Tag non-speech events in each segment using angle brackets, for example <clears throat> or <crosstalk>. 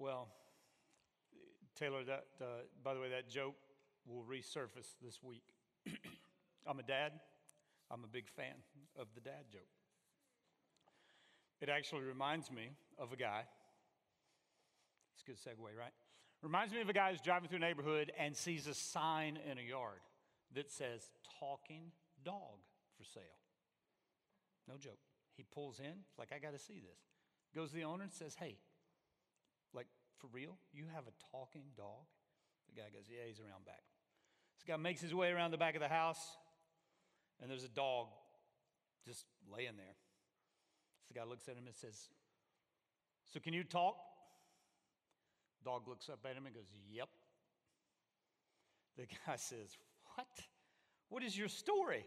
Well, Taylor, that, uh, by the way, that joke will resurface this week. <clears throat> I'm a dad. I'm a big fan of the dad joke. It actually reminds me of a guy. It's a good segue, right? Reminds me of a guy who's driving through a neighborhood and sees a sign in a yard that says talking dog for sale. No joke. He pulls in, like, I got to see this. Goes to the owner and says, Hey, like, for real? You have a talking dog? The guy goes, Yeah, he's around back. This guy makes his way around the back of the house, and there's a dog just laying there. So the guy looks at him and says, So can you talk? Dog looks up at him and goes, Yep. The <laughs> guy says, What? What is your story?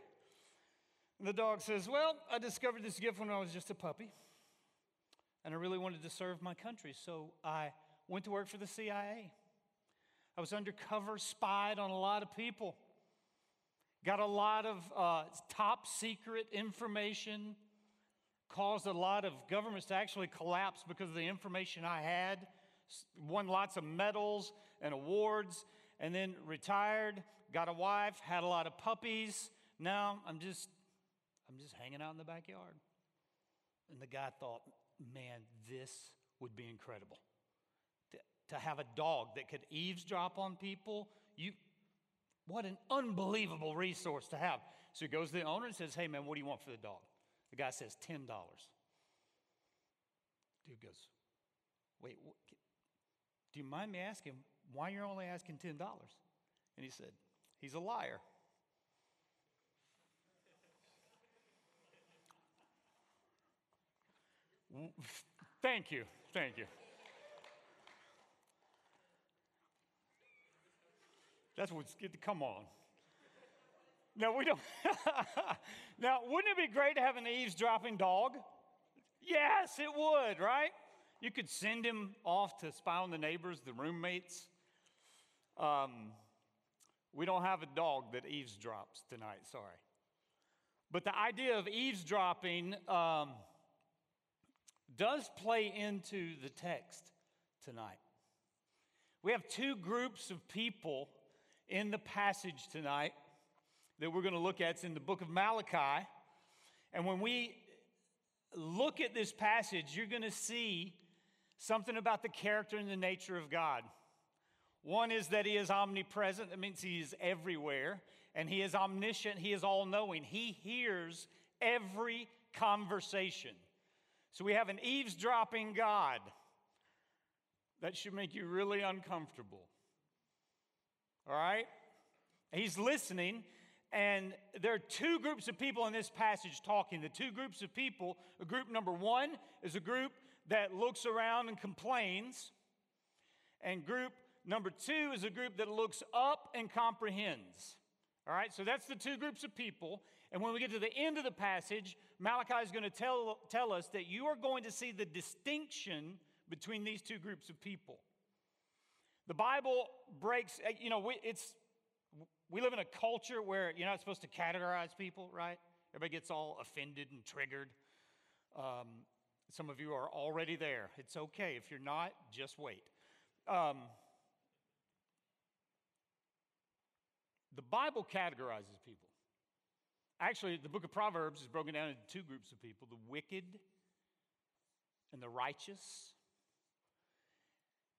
And the dog says, Well, I discovered this gift when I was just a puppy, and I really wanted to serve my country, so I went to work for the CIA. I was undercover, spied on a lot of people, got a lot of uh, top secret information, caused a lot of governments to actually collapse because of the information I had, won lots of medals and awards, and then retired, got a wife, had a lot of puppies. Now I'm just I'm just hanging out in the backyard. And the guy thought, man, this would be incredible. To, to have a dog that could eavesdrop on people, you, what an unbelievable resource to have. So he goes to the owner and says, hey, man, what do you want for the dog? The guy says, $10. Dude goes, wait, what, do you mind me asking why you're only asking $10? And he said, he's a liar. Thank you. Thank you. That's what's good to come on. Now, we don't. <laughs> now, wouldn't it be great to have an eavesdropping dog? Yes, it would, right? You could send him off to spy on the neighbors, the roommates. Um, we don't have a dog that eavesdrops tonight, sorry. But the idea of eavesdropping. Um, does play into the text tonight. We have two groups of people in the passage tonight that we're going to look at. It's in the book of Malachi. And when we look at this passage, you're going to see something about the character and the nature of God. One is that he is omnipresent, that means he is everywhere, and he is omniscient, he is all knowing. He hears every conversation. So we have an eavesdropping God. That should make you really uncomfortable. All right? He's listening, and there are two groups of people in this passage talking. The two groups of people, group number one is a group that looks around and complains, and group number two is a group that looks up and comprehends. All right, so that's the two groups of people. And when we get to the end of the passage, Malachi is going to tell, tell us that you are going to see the distinction between these two groups of people. The Bible breaks, eh, you know, we, it's, we live in a culture where you're not supposed to categorize people, right? Everybody gets all offended and triggered. Um, some of you are already there. It's okay. If you're not, just wait. Um, The Bible categorizes people. Actually, the book of Proverbs is broken down into two groups of people the wicked and the righteous.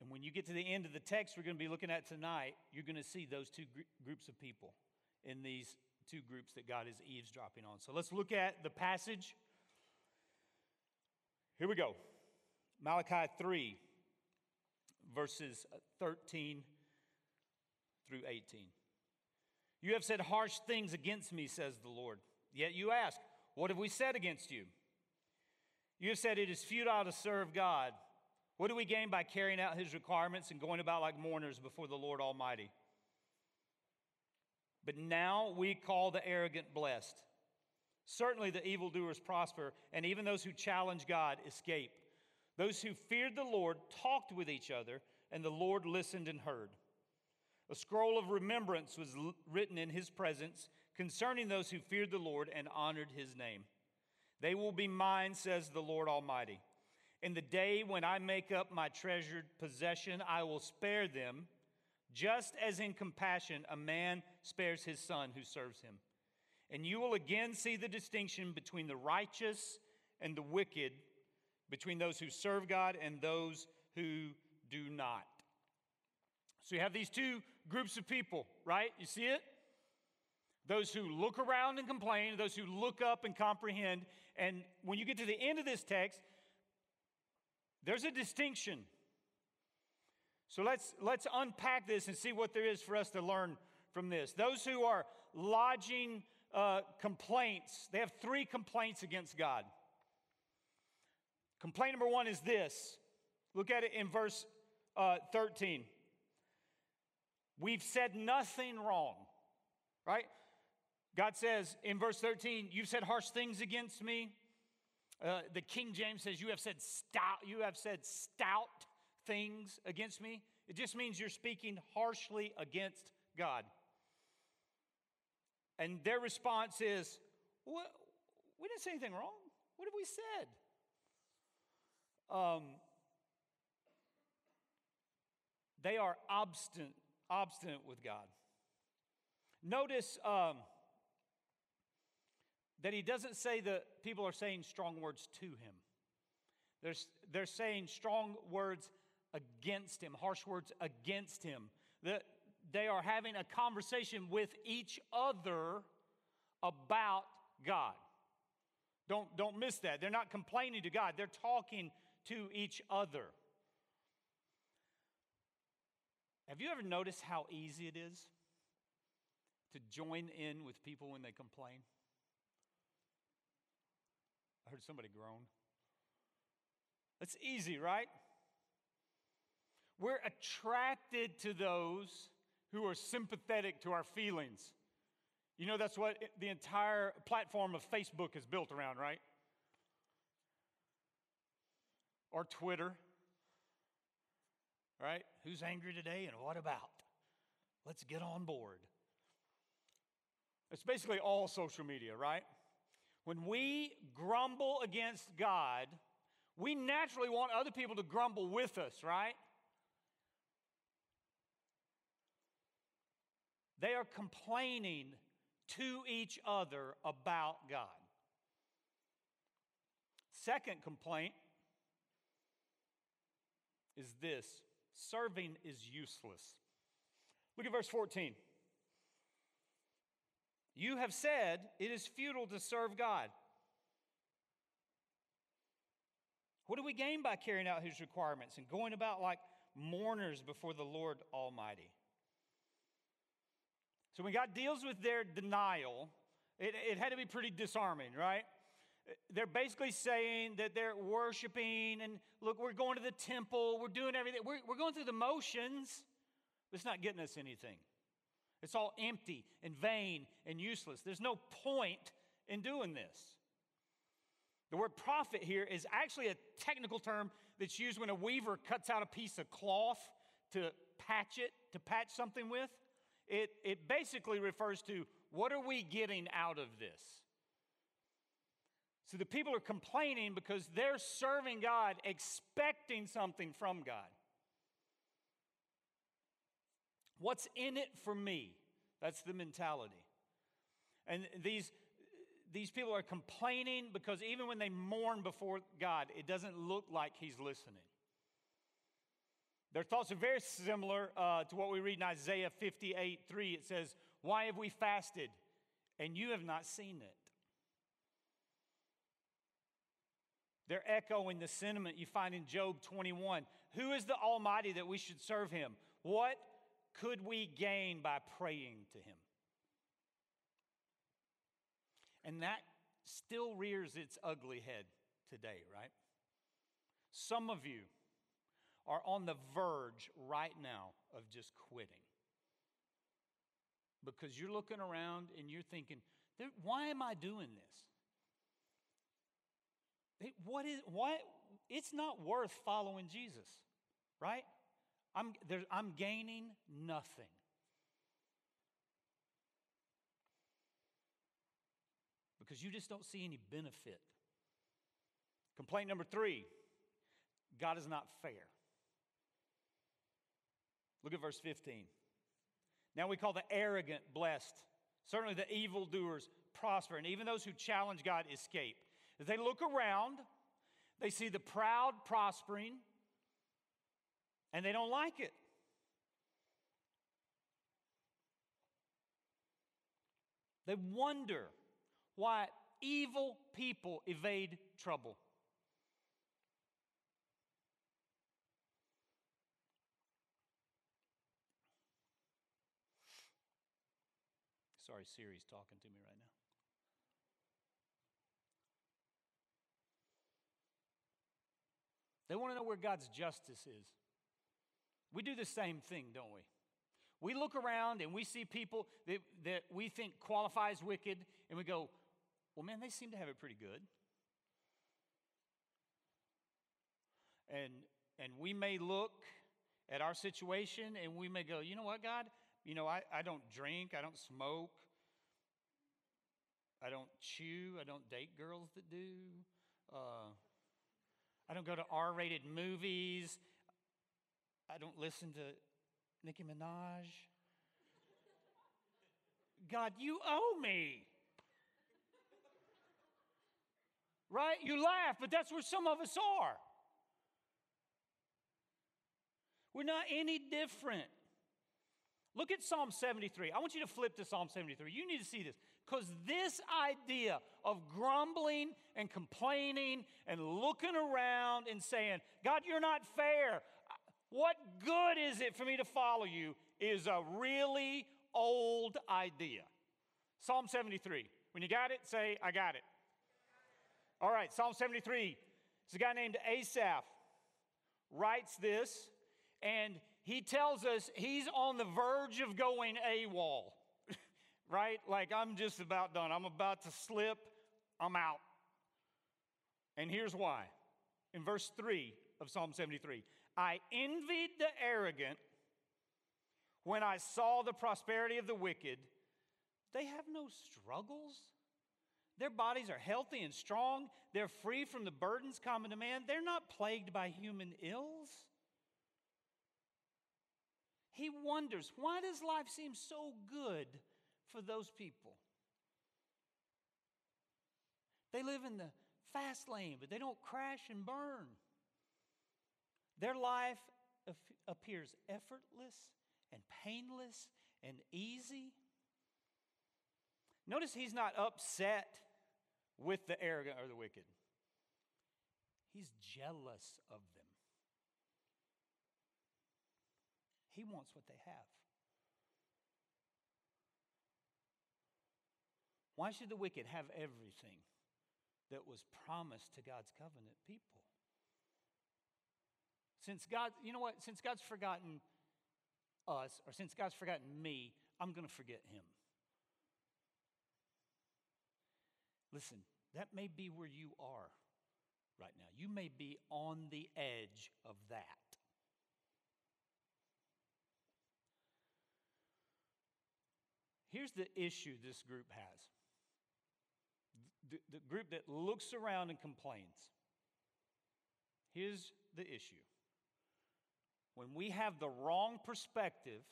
And when you get to the end of the text we're going to be looking at tonight, you're going to see those two gr- groups of people in these two groups that God is eavesdropping on. So let's look at the passage. Here we go Malachi 3, verses uh, 13 through 18. You have said harsh things against me, says the Lord. Yet you ask, What have we said against you? You have said it is futile to serve God. What do we gain by carrying out his requirements and going about like mourners before the Lord Almighty? But now we call the arrogant blessed. Certainly the evildoers prosper, and even those who challenge God escape. Those who feared the Lord talked with each other, and the Lord listened and heard. A scroll of remembrance was written in his presence concerning those who feared the Lord and honored his name. They will be mine, says the Lord Almighty. In the day when I make up my treasured possession, I will spare them, just as in compassion a man spares his son who serves him. And you will again see the distinction between the righteous and the wicked, between those who serve God and those who do not. So you have these two groups of people, right? You see it? Those who look around and complain, those who look up and comprehend. And when you get to the end of this text, there's a distinction. So let's, let's unpack this and see what there is for us to learn from this. Those who are lodging uh, complaints, they have three complaints against God. Complaint number one is this look at it in verse uh, 13. We've said nothing wrong, right? God says in verse 13, You've said harsh things against me. Uh, the King James says, You have said stout, you have said stout things against me. It just means you're speaking harshly against God. And their response is, what? We didn't say anything wrong. What have we said? Um, they are obstinate, obstinate with God. Notice um, that he doesn't say that people are saying strong words to him. They're, they're saying strong words against him, harsh words against him. That they are having a conversation with each other about God. Don't, don't miss that. They're not complaining to God, they're talking to each other. Have you ever noticed how easy it is to join in with people when they complain? I heard somebody groan. It's easy, right? We're attracted to those who are sympathetic to our feelings. You know, that's what the entire platform of Facebook is built around, right? Or Twitter, right? Who's angry today and what about? Let's get on board. It's basically all social media, right? When we grumble against God, we naturally want other people to grumble with us, right? They are complaining to each other about God. Second complaint is this serving is useless. Look at verse 14. You have said it is futile to serve God. What do we gain by carrying out his requirements and going about like mourners before the Lord Almighty? So when God deals with their denial, it, it had to be pretty disarming, right? They're basically saying that they're worshiping and look, we're going to the temple, we're doing everything, we're, we're going through the motions, but it's not getting us anything. It's all empty and vain and useless. There's no point in doing this. The word profit here is actually a technical term that's used when a weaver cuts out a piece of cloth to patch it, to patch something with. It, it basically refers to what are we getting out of this? So the people are complaining because they're serving God, expecting something from God. What's in it for me? That's the mentality. And these, these people are complaining because even when they mourn before God, it doesn't look like He's listening. Their thoughts are very similar uh, to what we read in Isaiah 58 3. It says, Why have we fasted and you have not seen it? They're echoing the sentiment you find in Job 21. Who is the Almighty that we should serve him? What could we gain by praying to him? And that still rears its ugly head today, right? Some of you are on the verge right now of just quitting. Because you're looking around and you're thinking, why am I doing this? What is, why, it's not worth following Jesus, right? I'm, there, I'm gaining nothing. Because you just don't see any benefit. Complaint number three God is not fair. Look at verse 15. Now we call the arrogant blessed. Certainly the evildoers prosper, and even those who challenge God escape. They look around, they see the proud prospering, and they don't like it. They wonder why evil people evade trouble. Sorry, Siri's talking to me right now. They want to know where God's justice is. We do the same thing, don't we? We look around and we see people that, that we think qualifies wicked, and we go, well, man, they seem to have it pretty good. And, and we may look at our situation and we may go, you know what, God? You know, I, I don't drink, I don't smoke, I don't chew, I don't date girls that do. Uh, I don't go to R rated movies. I don't listen to Nicki Minaj. God, you owe me. Right? You laugh, but that's where some of us are. We're not any different. Look at Psalm 73. I want you to flip to Psalm 73. You need to see this because this idea of grumbling and complaining and looking around and saying, God, you're not fair. What good is it for me to follow you? Is a really old idea. Psalm 73. When you got it, say, I got it. All right, Psalm 73. It's a guy named Asaph writes this, and he tells us he's on the verge of going AWOL, <laughs> right? Like, I'm just about done. I'm about to slip. I'm out. And here's why. In verse 3 of Psalm 73 I envied the arrogant when I saw the prosperity of the wicked. They have no struggles. Their bodies are healthy and strong. They're free from the burdens common to man. They're not plagued by human ills. He wonders, why does life seem so good for those people? They live in the fast lane, but they don't crash and burn. Their life appears effortless and painless and easy. Notice he's not upset with the arrogant or the wicked, he's jealous of them. He wants what they have. Why should the wicked have everything that was promised to God's covenant people? Since God, you know what? Since God's forgotten us, or since God's forgotten me, I'm going to forget him. Listen, that may be where you are right now. You may be on the edge of that. Here's the issue this group has the, group that looks around and complains. Here's the issue when we have the wrong perspective,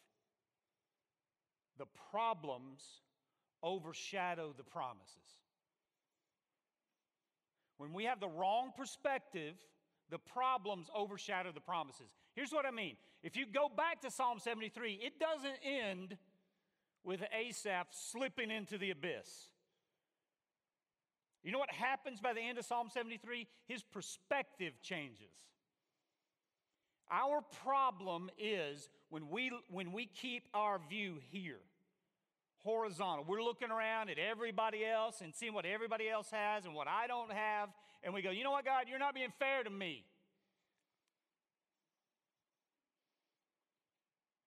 the problems overshadow the promises. When we have the wrong perspective, the problems overshadow the promises. Here's what I mean. If you go back to Psalm 73, it doesn't end with Asaph slipping into the abyss. You know what happens by the end of Psalm 73? His perspective changes. Our problem is when we, when we keep our view here, horizontal. We're looking around at everybody else and seeing what everybody else has and what I don't have, and we go, you know what, God, you're not being fair to me.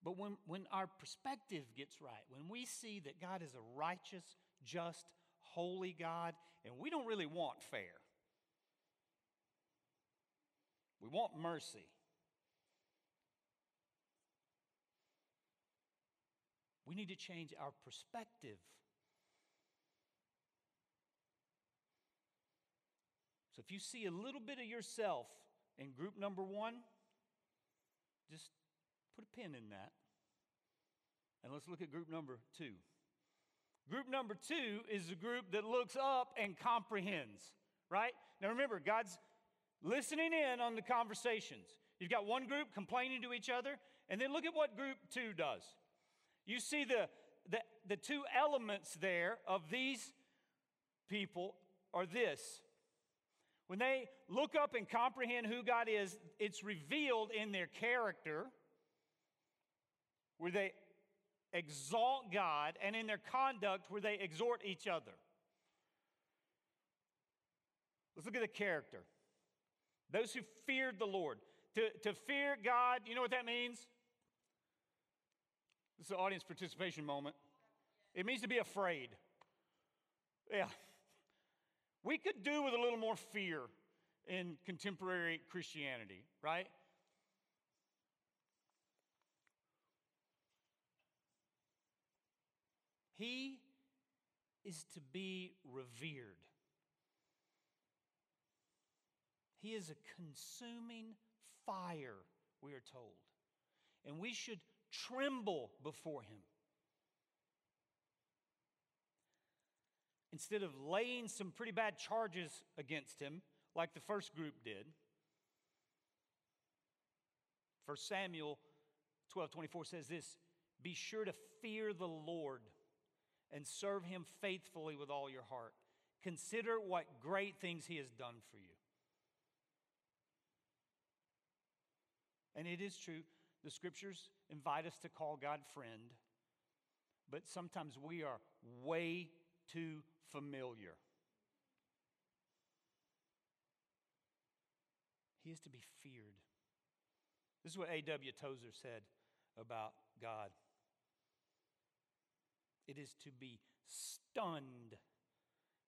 But when, when our perspective gets right, when we see that God is a righteous, just, holy God, and we don't really want fair, we want mercy. We need to change our perspective. So if you see a little bit of yourself in group number one, just put a pin in that. And let's look at group number two. Group number two is the group that looks up and comprehends, right? Now remember, God's listening in on the conversations. You've got one group complaining to each other, and then look at what group two does. You see the, the, the two elements there of these people are this. When they look up and comprehend who God is, it's revealed in their character, where they exalt God, and in their conduct, where they exhort each other. Let's look at the character. Those who feared the Lord. To, to fear God, you know what that means? This is an audience participation moment. It means to be afraid. Yeah. We could do with a little more fear in contemporary Christianity, right? He is to be revered. He is a consuming fire, we are told. And we should tremble before him. Instead of laying some pretty bad charges against him, like the first group did, 1 Samuel 12 24 says this Be sure to fear the Lord and serve him faithfully with all your heart. Consider what great things he has done for you. And it is true, the scriptures invite us to call God friend, but sometimes we are way too familiar. He is to be feared. This is what A.W. Tozer said about God. It is to be stunned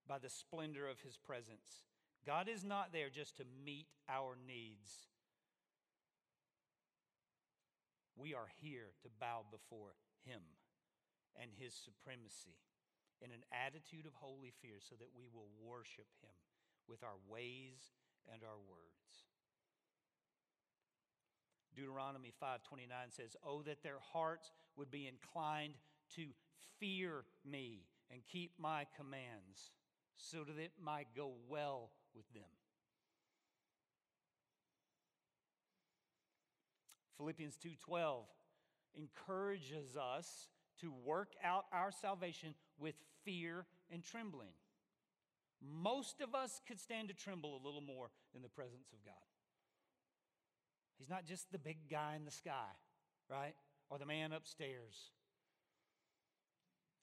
by the splendor of his presence. God is not there just to meet our needs. We are here to bow before him and his supremacy in an attitude of holy fear so that we will worship him with our ways and our words. Deuteronomy 5:29 says, "Oh that their hearts would be inclined to fear me and keep my commands so that it might go well with them. Philippians 2:12 encourages us to work out our salvation with fear and trembling. Most of us could stand to tremble a little more in the presence of God. He's not just the big guy in the sky, right? Or the man upstairs.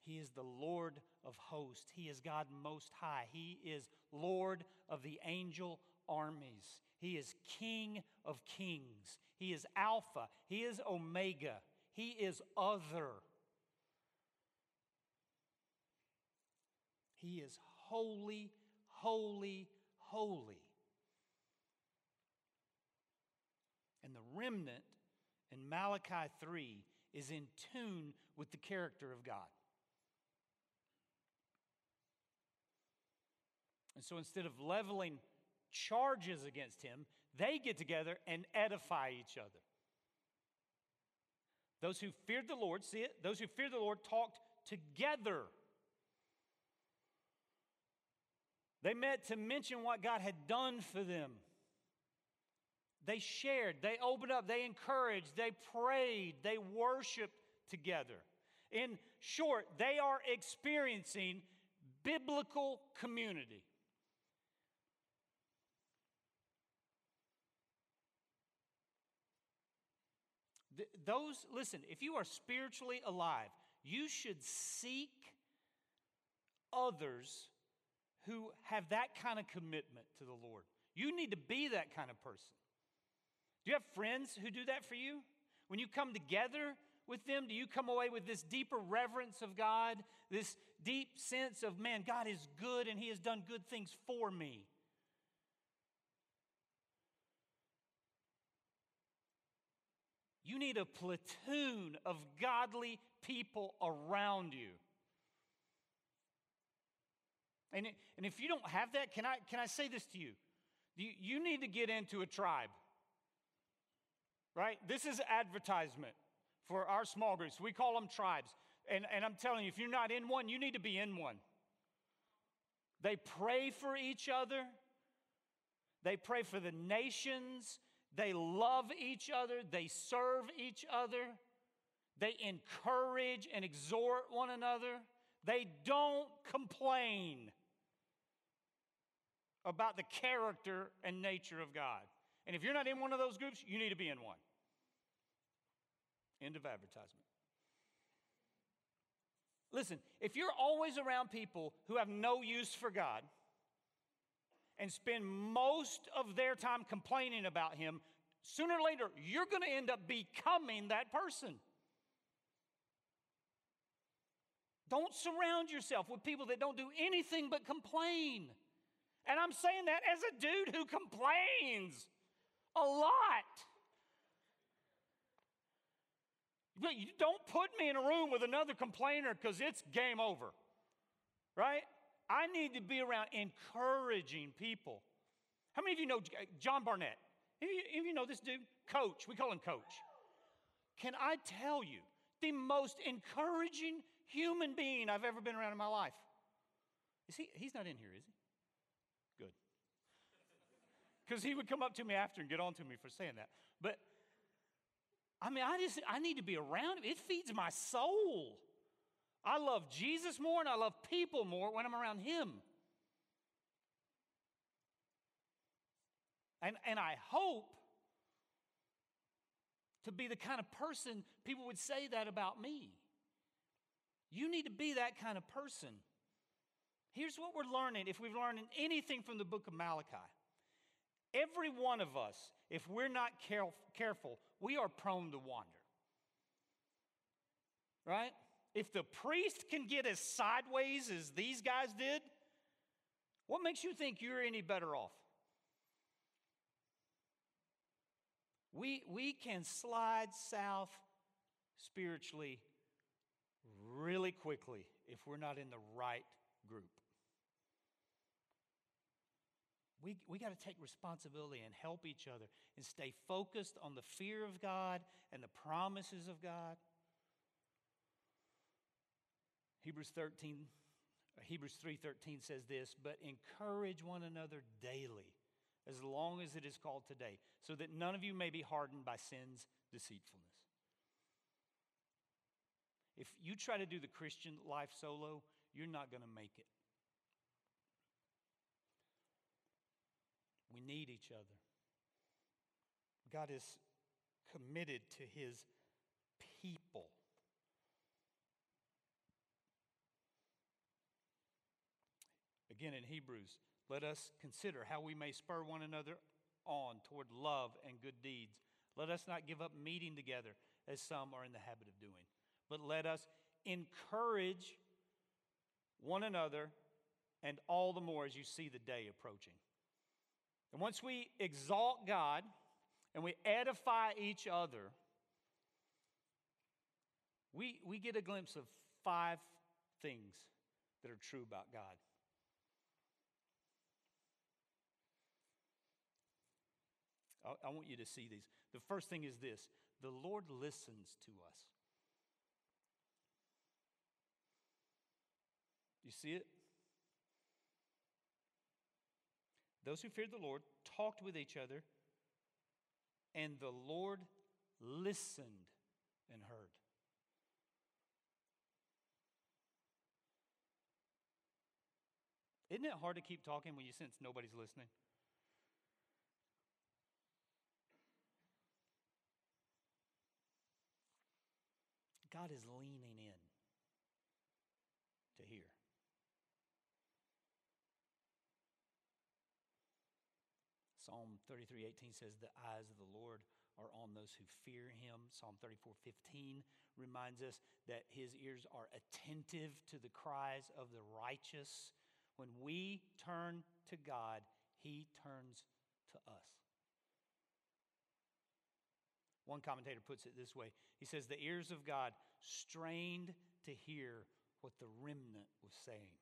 He is the Lord of hosts. He is God most high. He is Lord of the angel armies. He is King of kings. He is Alpha. He is Omega. He is other. He is holy, holy, holy. And the remnant in Malachi 3 is in tune with the character of God. And so instead of leveling charges against him, they get together and edify each other. Those who feared the Lord, see it? Those who feared the Lord talked together. They met to mention what God had done for them. They shared, they opened up, they encouraged, they prayed, they worshiped together. In short, they are experiencing biblical community. Those, listen, if you are spiritually alive, you should seek others who have that kind of commitment to the Lord. You need to be that kind of person. Do you have friends who do that for you? When you come together with them, do you come away with this deeper reverence of God, this deep sense of, man, God is good and He has done good things for me? You need a platoon of godly people around you. And, and if you don't have that, can I, can I say this to you? You, you need to get into a tribe, right? This is advertisement for our small groups. We call them tribes. And, and I'm telling you, if you're not in one, you need to be in one. They pray for each other, they pray for the nations, they love each other, they serve each other, they encourage and exhort one another, they don't complain about the character and nature of God. And if you're not in one of those groups, you need to be in one. End of advertisement. Listen, if you're always around people who have no use for God and spend most of their time complaining about Him, sooner or later, you're going to end up becoming that person. Don't surround yourself with people that don't do anything but complain. And I'm saying that as a dude who complains a lot. But you don't put me in a room with another complainer because it's game over, right? I need to be around encouraging people. How many of you know uh, John Barnett? Any of you know this dude? Coach. We call him Coach. Can I tell you, the most encouraging human being I've ever been around in my life. Is he? He's not in here, is he? Good. <laughs> Because he would come up to me after and get on to me for saying that. But I mean, I just I need to be around him. It feeds my soul. I love Jesus more and I love people more when I'm around him. And, and I hope to be the kind of person people would say that about me. You need to be that kind of person. Here's what we're learning if we've learned anything from the book of Malachi. Every one of us, if we're not careful, we are prone to wander. Right? If the priest can get as sideways as these guys did, what makes you think you're any better off? We, we can slide south spiritually really quickly if we're not in the right group. We, we got to take responsibility and help each other and stay focused on the fear of God and the promises of God. Hebrews 13, uh, Hebrews 3:13 says this, but encourage one another daily, as long as it is called today, so that none of you may be hardened by sin's deceitfulness. If you try to do the Christian life solo, you're not going to make it. We need each other. God is committed to his people. Again, in Hebrews, let us consider how we may spur one another on toward love and good deeds. Let us not give up meeting together as some are in the habit of doing but let us encourage one another and all the more as you see the day approaching. And once we exalt God and we edify each other, we, we get a glimpse of five things that are true about God. I, want you to see these. The first thing is this the Lord listens to us. You see it? Those who feared the Lord talked with each other, and the Lord listened and heard. Isn't it hard to keep talking when you sense nobody's listening? God is leaning in to hear. Psalm 33 18 says, The eyes of the Lord are on those who fear him. Psalm 34 15 reminds us that his ears are attentive to the cries of the righteous. When we turn to God, he turns to us. One commentator puts it this way He says, The ears of God strained to hear what the remnant was saying.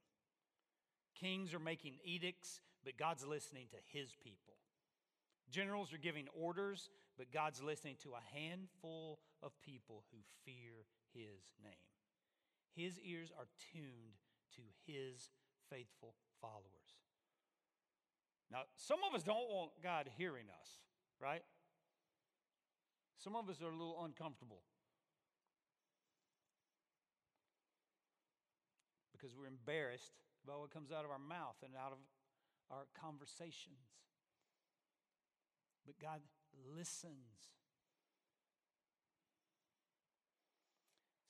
Kings are making edicts, but God's listening to his people. Generals are giving orders, but God's listening to a handful of people who fear his name. His ears are tuned to his faithful followers. Now, some of us don't want God hearing us, right? Some of us are a little uncomfortable because we're embarrassed about what comes out of our mouth and out of our conversations. But God listens.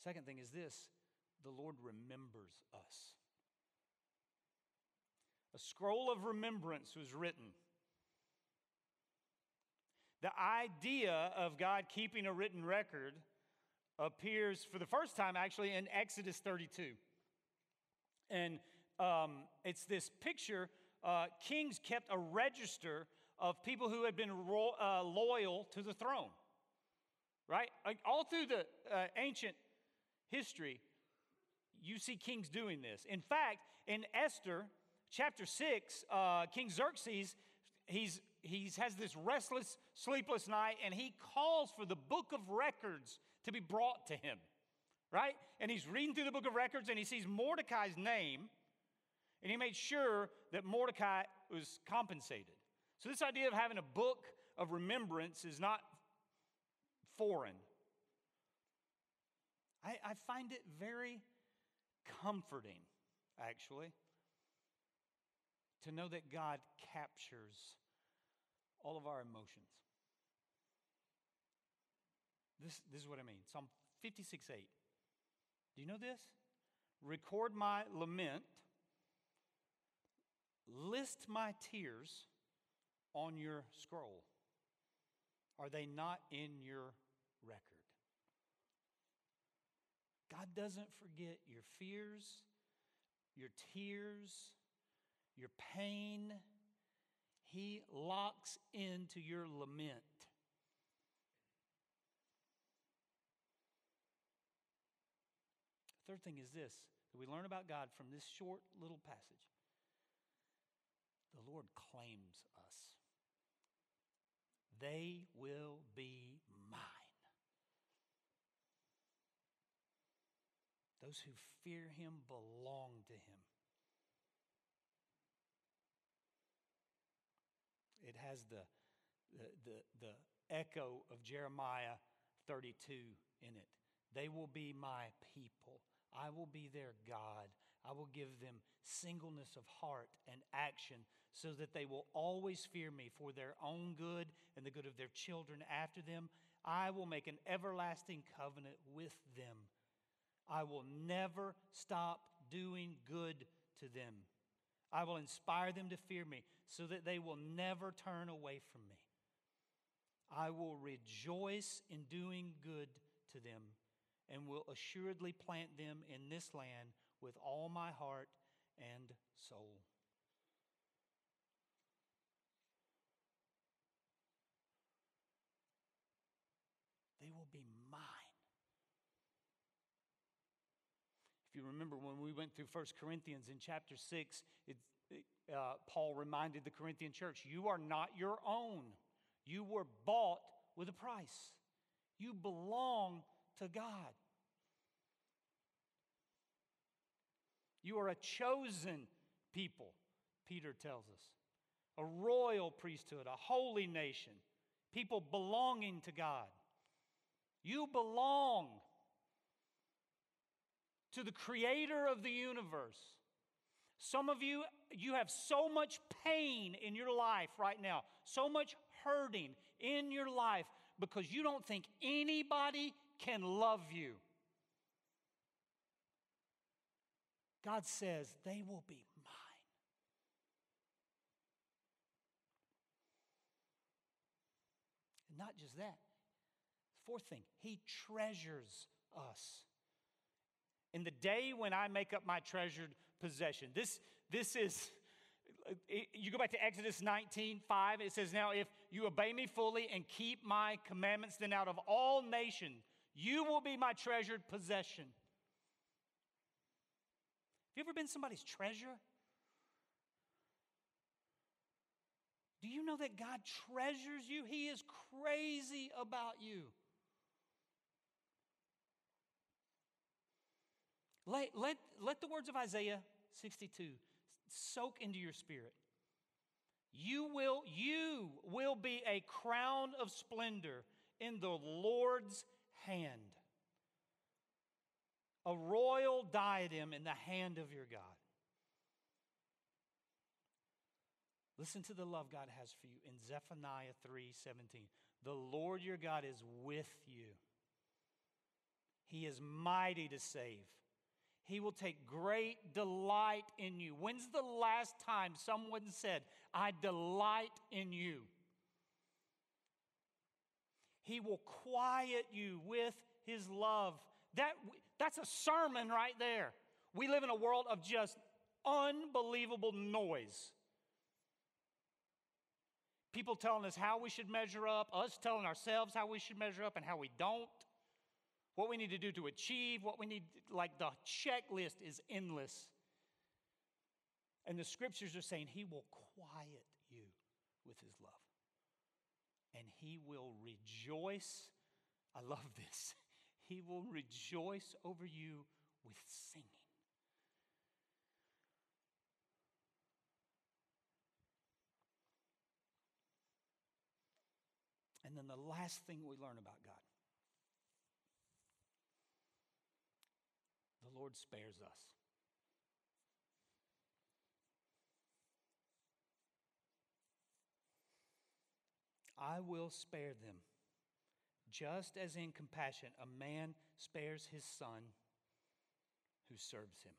Second thing is this the Lord remembers us. A scroll of remembrance was written. The idea of God keeping a written record appears for the first time actually in Exodus 32. And um, it's this picture uh, kings kept a register of people who had been ro- uh, loyal to the throne, right? Like all through the uh, ancient history, you see kings doing this. In fact, in Esther chapter 6, uh, King Xerxes, he's, he's has this restless, sleepless night, and he calls for the book of records to be brought to him, right? And he's reading through the book of records and he sees Mordecai's name, and he made sure that Mordecai was compensated. So, this idea of having a book of remembrance is not foreign. I, I find it very comforting, actually, to know that God captures all of our emotions. This, this is what I mean Psalm 56 8. Do you know this? Record my lament, list my tears on your scroll? Are they not in your record? God doesn't forget your fears, your tears, your pain. He locks into your lament. Third thing is this that we learn about God from this short little passage. The Lord claims us. they will be mine. Those who fear him belong to him. It has the, the, the, the echo of Jeremiah 32 in it. They will be my people. I will be their God. I will give them singleness of heart and action so that they will always fear me for their own good and the good of their children after them. I will make an everlasting covenant with them. I will never stop doing good to them. I will inspire them to fear me so that they will never turn away from me. I will rejoice in doing good to them and will assuredly plant them in this land with all my heart and soul. They will be mine. If you remember when we went through 1 Corinthians in chapter 6, it, uh, Paul reminded the Corinthian church, You are not your own. You were bought with a price. You belong to God. You are a chosen people, Peter tells us, a royal priesthood, a holy nation, people belonging to God. You belong to the creator of the universe. Some of you, you have so much pain in your life right now, so much hurting in your life because you don't think anybody can love you. God says they will be mine. And not just that. Fourth thing, He treasures us in the day when I make up my treasured possession. This, this is, you go back to Exodus 19, 5, it says, Now if you obey me fully and keep my commandments, then out of all nations you will be my treasured possession. Have you ever been somebody's treasure? Do you know that God treasures you? He is crazy about you. Let, let, let the words of Isaiah 62 soak into your spirit. You will, you will be a crown of splendor in the Lord's hand, a royal diadem in the hand of your God. Listen to the love God has for you in Zephaniah 3:17. The Lord your God is with you. He is mighty to save. He will take great delight in you. When's the last time someone said, I delight in you? He will quiet you with his love. That, that's a sermon right there. We live in a world of just unbelievable noise. People telling us how we should measure up, us telling ourselves how we should measure up and how we don't what we need to do to achieve, what we need, like the checklist is endless. And the scriptures are saying he will quiet you with his love. And he will rejoice. I love this. <laughs> He will rejoice over you with singing. And then the last thing we learn about God the Lord spares us. I will spare them, just as in compassion a man spares his son who serves him.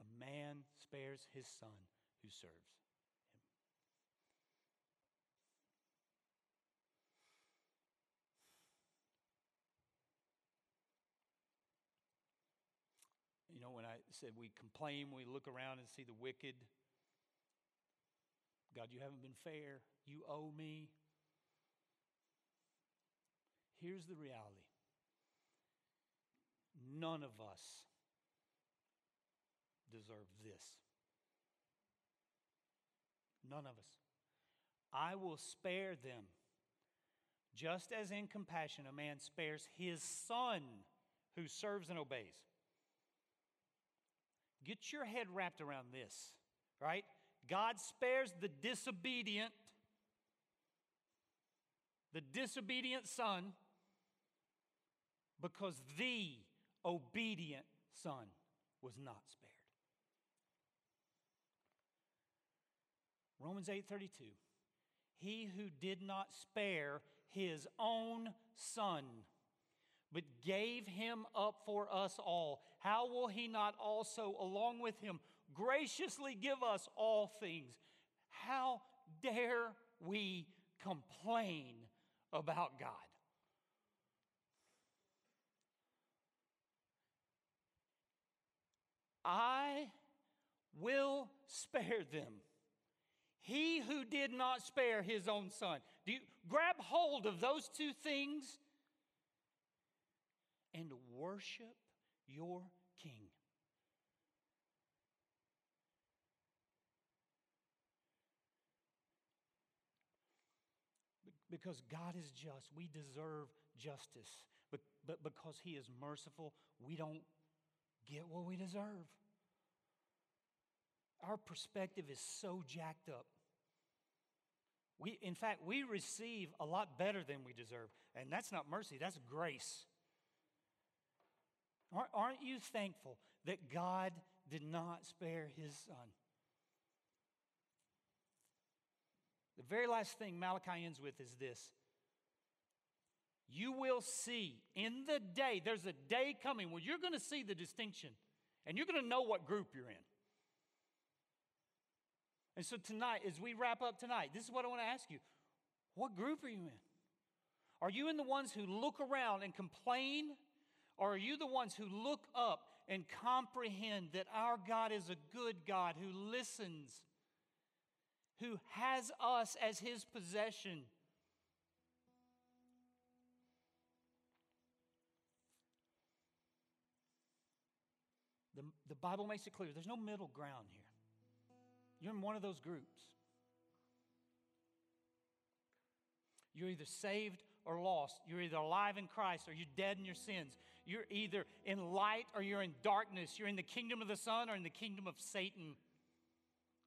A man spares his son who serves. Him. You know, when I said we complain we look around and see the wicked. God, you haven't been fair. You owe me. Here's the reality none of us deserve this. None of us. I will spare them, just as in compassion a man spares his son who serves and obeys. Get your head wrapped around this, right? God spares the disobedient, the disobedient son, because the obedient son was not spared. Romans 8:32 He who did not spare his own son but gave him up for us all, how will he not also, along with him, graciously give us all things? How dare we complain about God? I will spare them. He who did not spare his own son. Do you grab hold of those two things and worship your King. Because God is just, we deserve justice. But, but because He is merciful, we don't get what we deserve. Our perspective is so jacked up. We, in fact, we receive a lot better than we deserve. And that's not mercy, that's grace. Aren't you thankful that God did not spare his son? The very last thing Malachi ends with is this You will see in the day, there's a day coming where you're going to see the distinction and you're going to know what group you're in. And so tonight, as we wrap up tonight, this is what I want to ask you What group are you in? Are you in the ones who look around and complain or are you the ones who look up and comprehend that our God is a good God who listens, who has us as his possession? The the Bible makes it clear there's no middle ground here. You're in one of those groups. You're either saved or lost. You're either alive in Christ or you're dead in your sins. You're either in light or you're in darkness. You're in the kingdom of the Son or in the kingdom of Satan.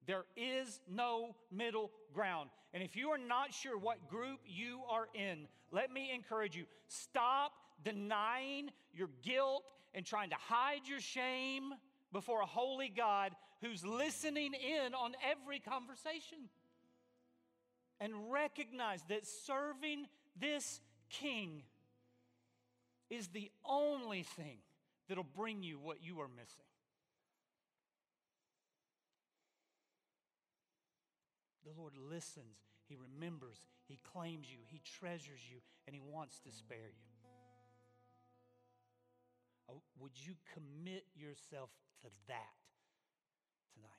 There is no middle ground. And if you are not sure what group you are in, let me encourage you stop denying your guilt and trying to hide your shame before a holy God who's listening in on every conversation. And recognize that serving this king is the only thing that'll bring you what you are missing. The Lord listens, He remembers, He claims you, He treasures you, and He wants to spare you. Oh, would you commit yourself to that tonight?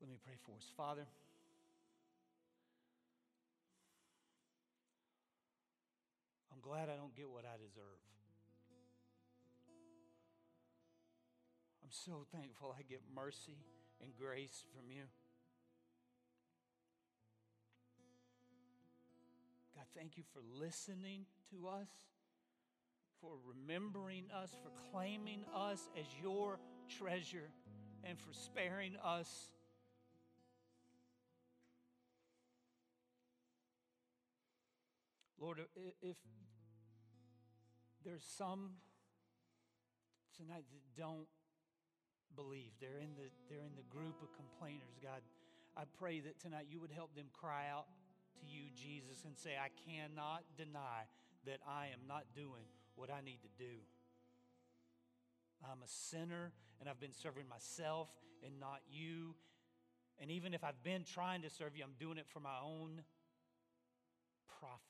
Let me pray for us. Father, I'm glad I don't get what I deserve. I'm so thankful I get mercy and grace from you. God, thank you for listening to us, for remembering us, for claiming us as your treasure, and for sparing us. Lord, if there's some tonight that don't believe, they're in the, they're in the group of complainers, God, I pray that tonight you would help them cry out to you, Jesus, and say, I cannot deny that I am not doing what I need to do. I'm a sinner and I've been serving myself and not you. And even if I've been trying to serve you, I'm doing it for my own profit.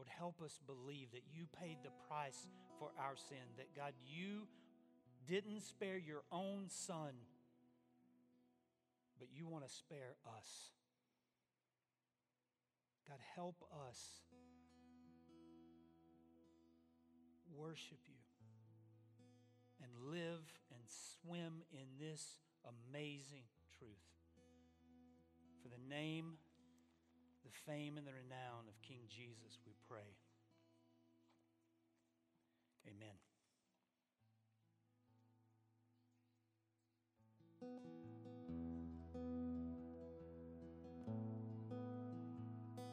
Lord, help us believe that you paid the price for our sin, that God, you didn't spare your own son but you want to spare us. God, help us worship you and live and swim in this amazing truth. For the name, the fame and the renown of King Jesus, we pray. Amen.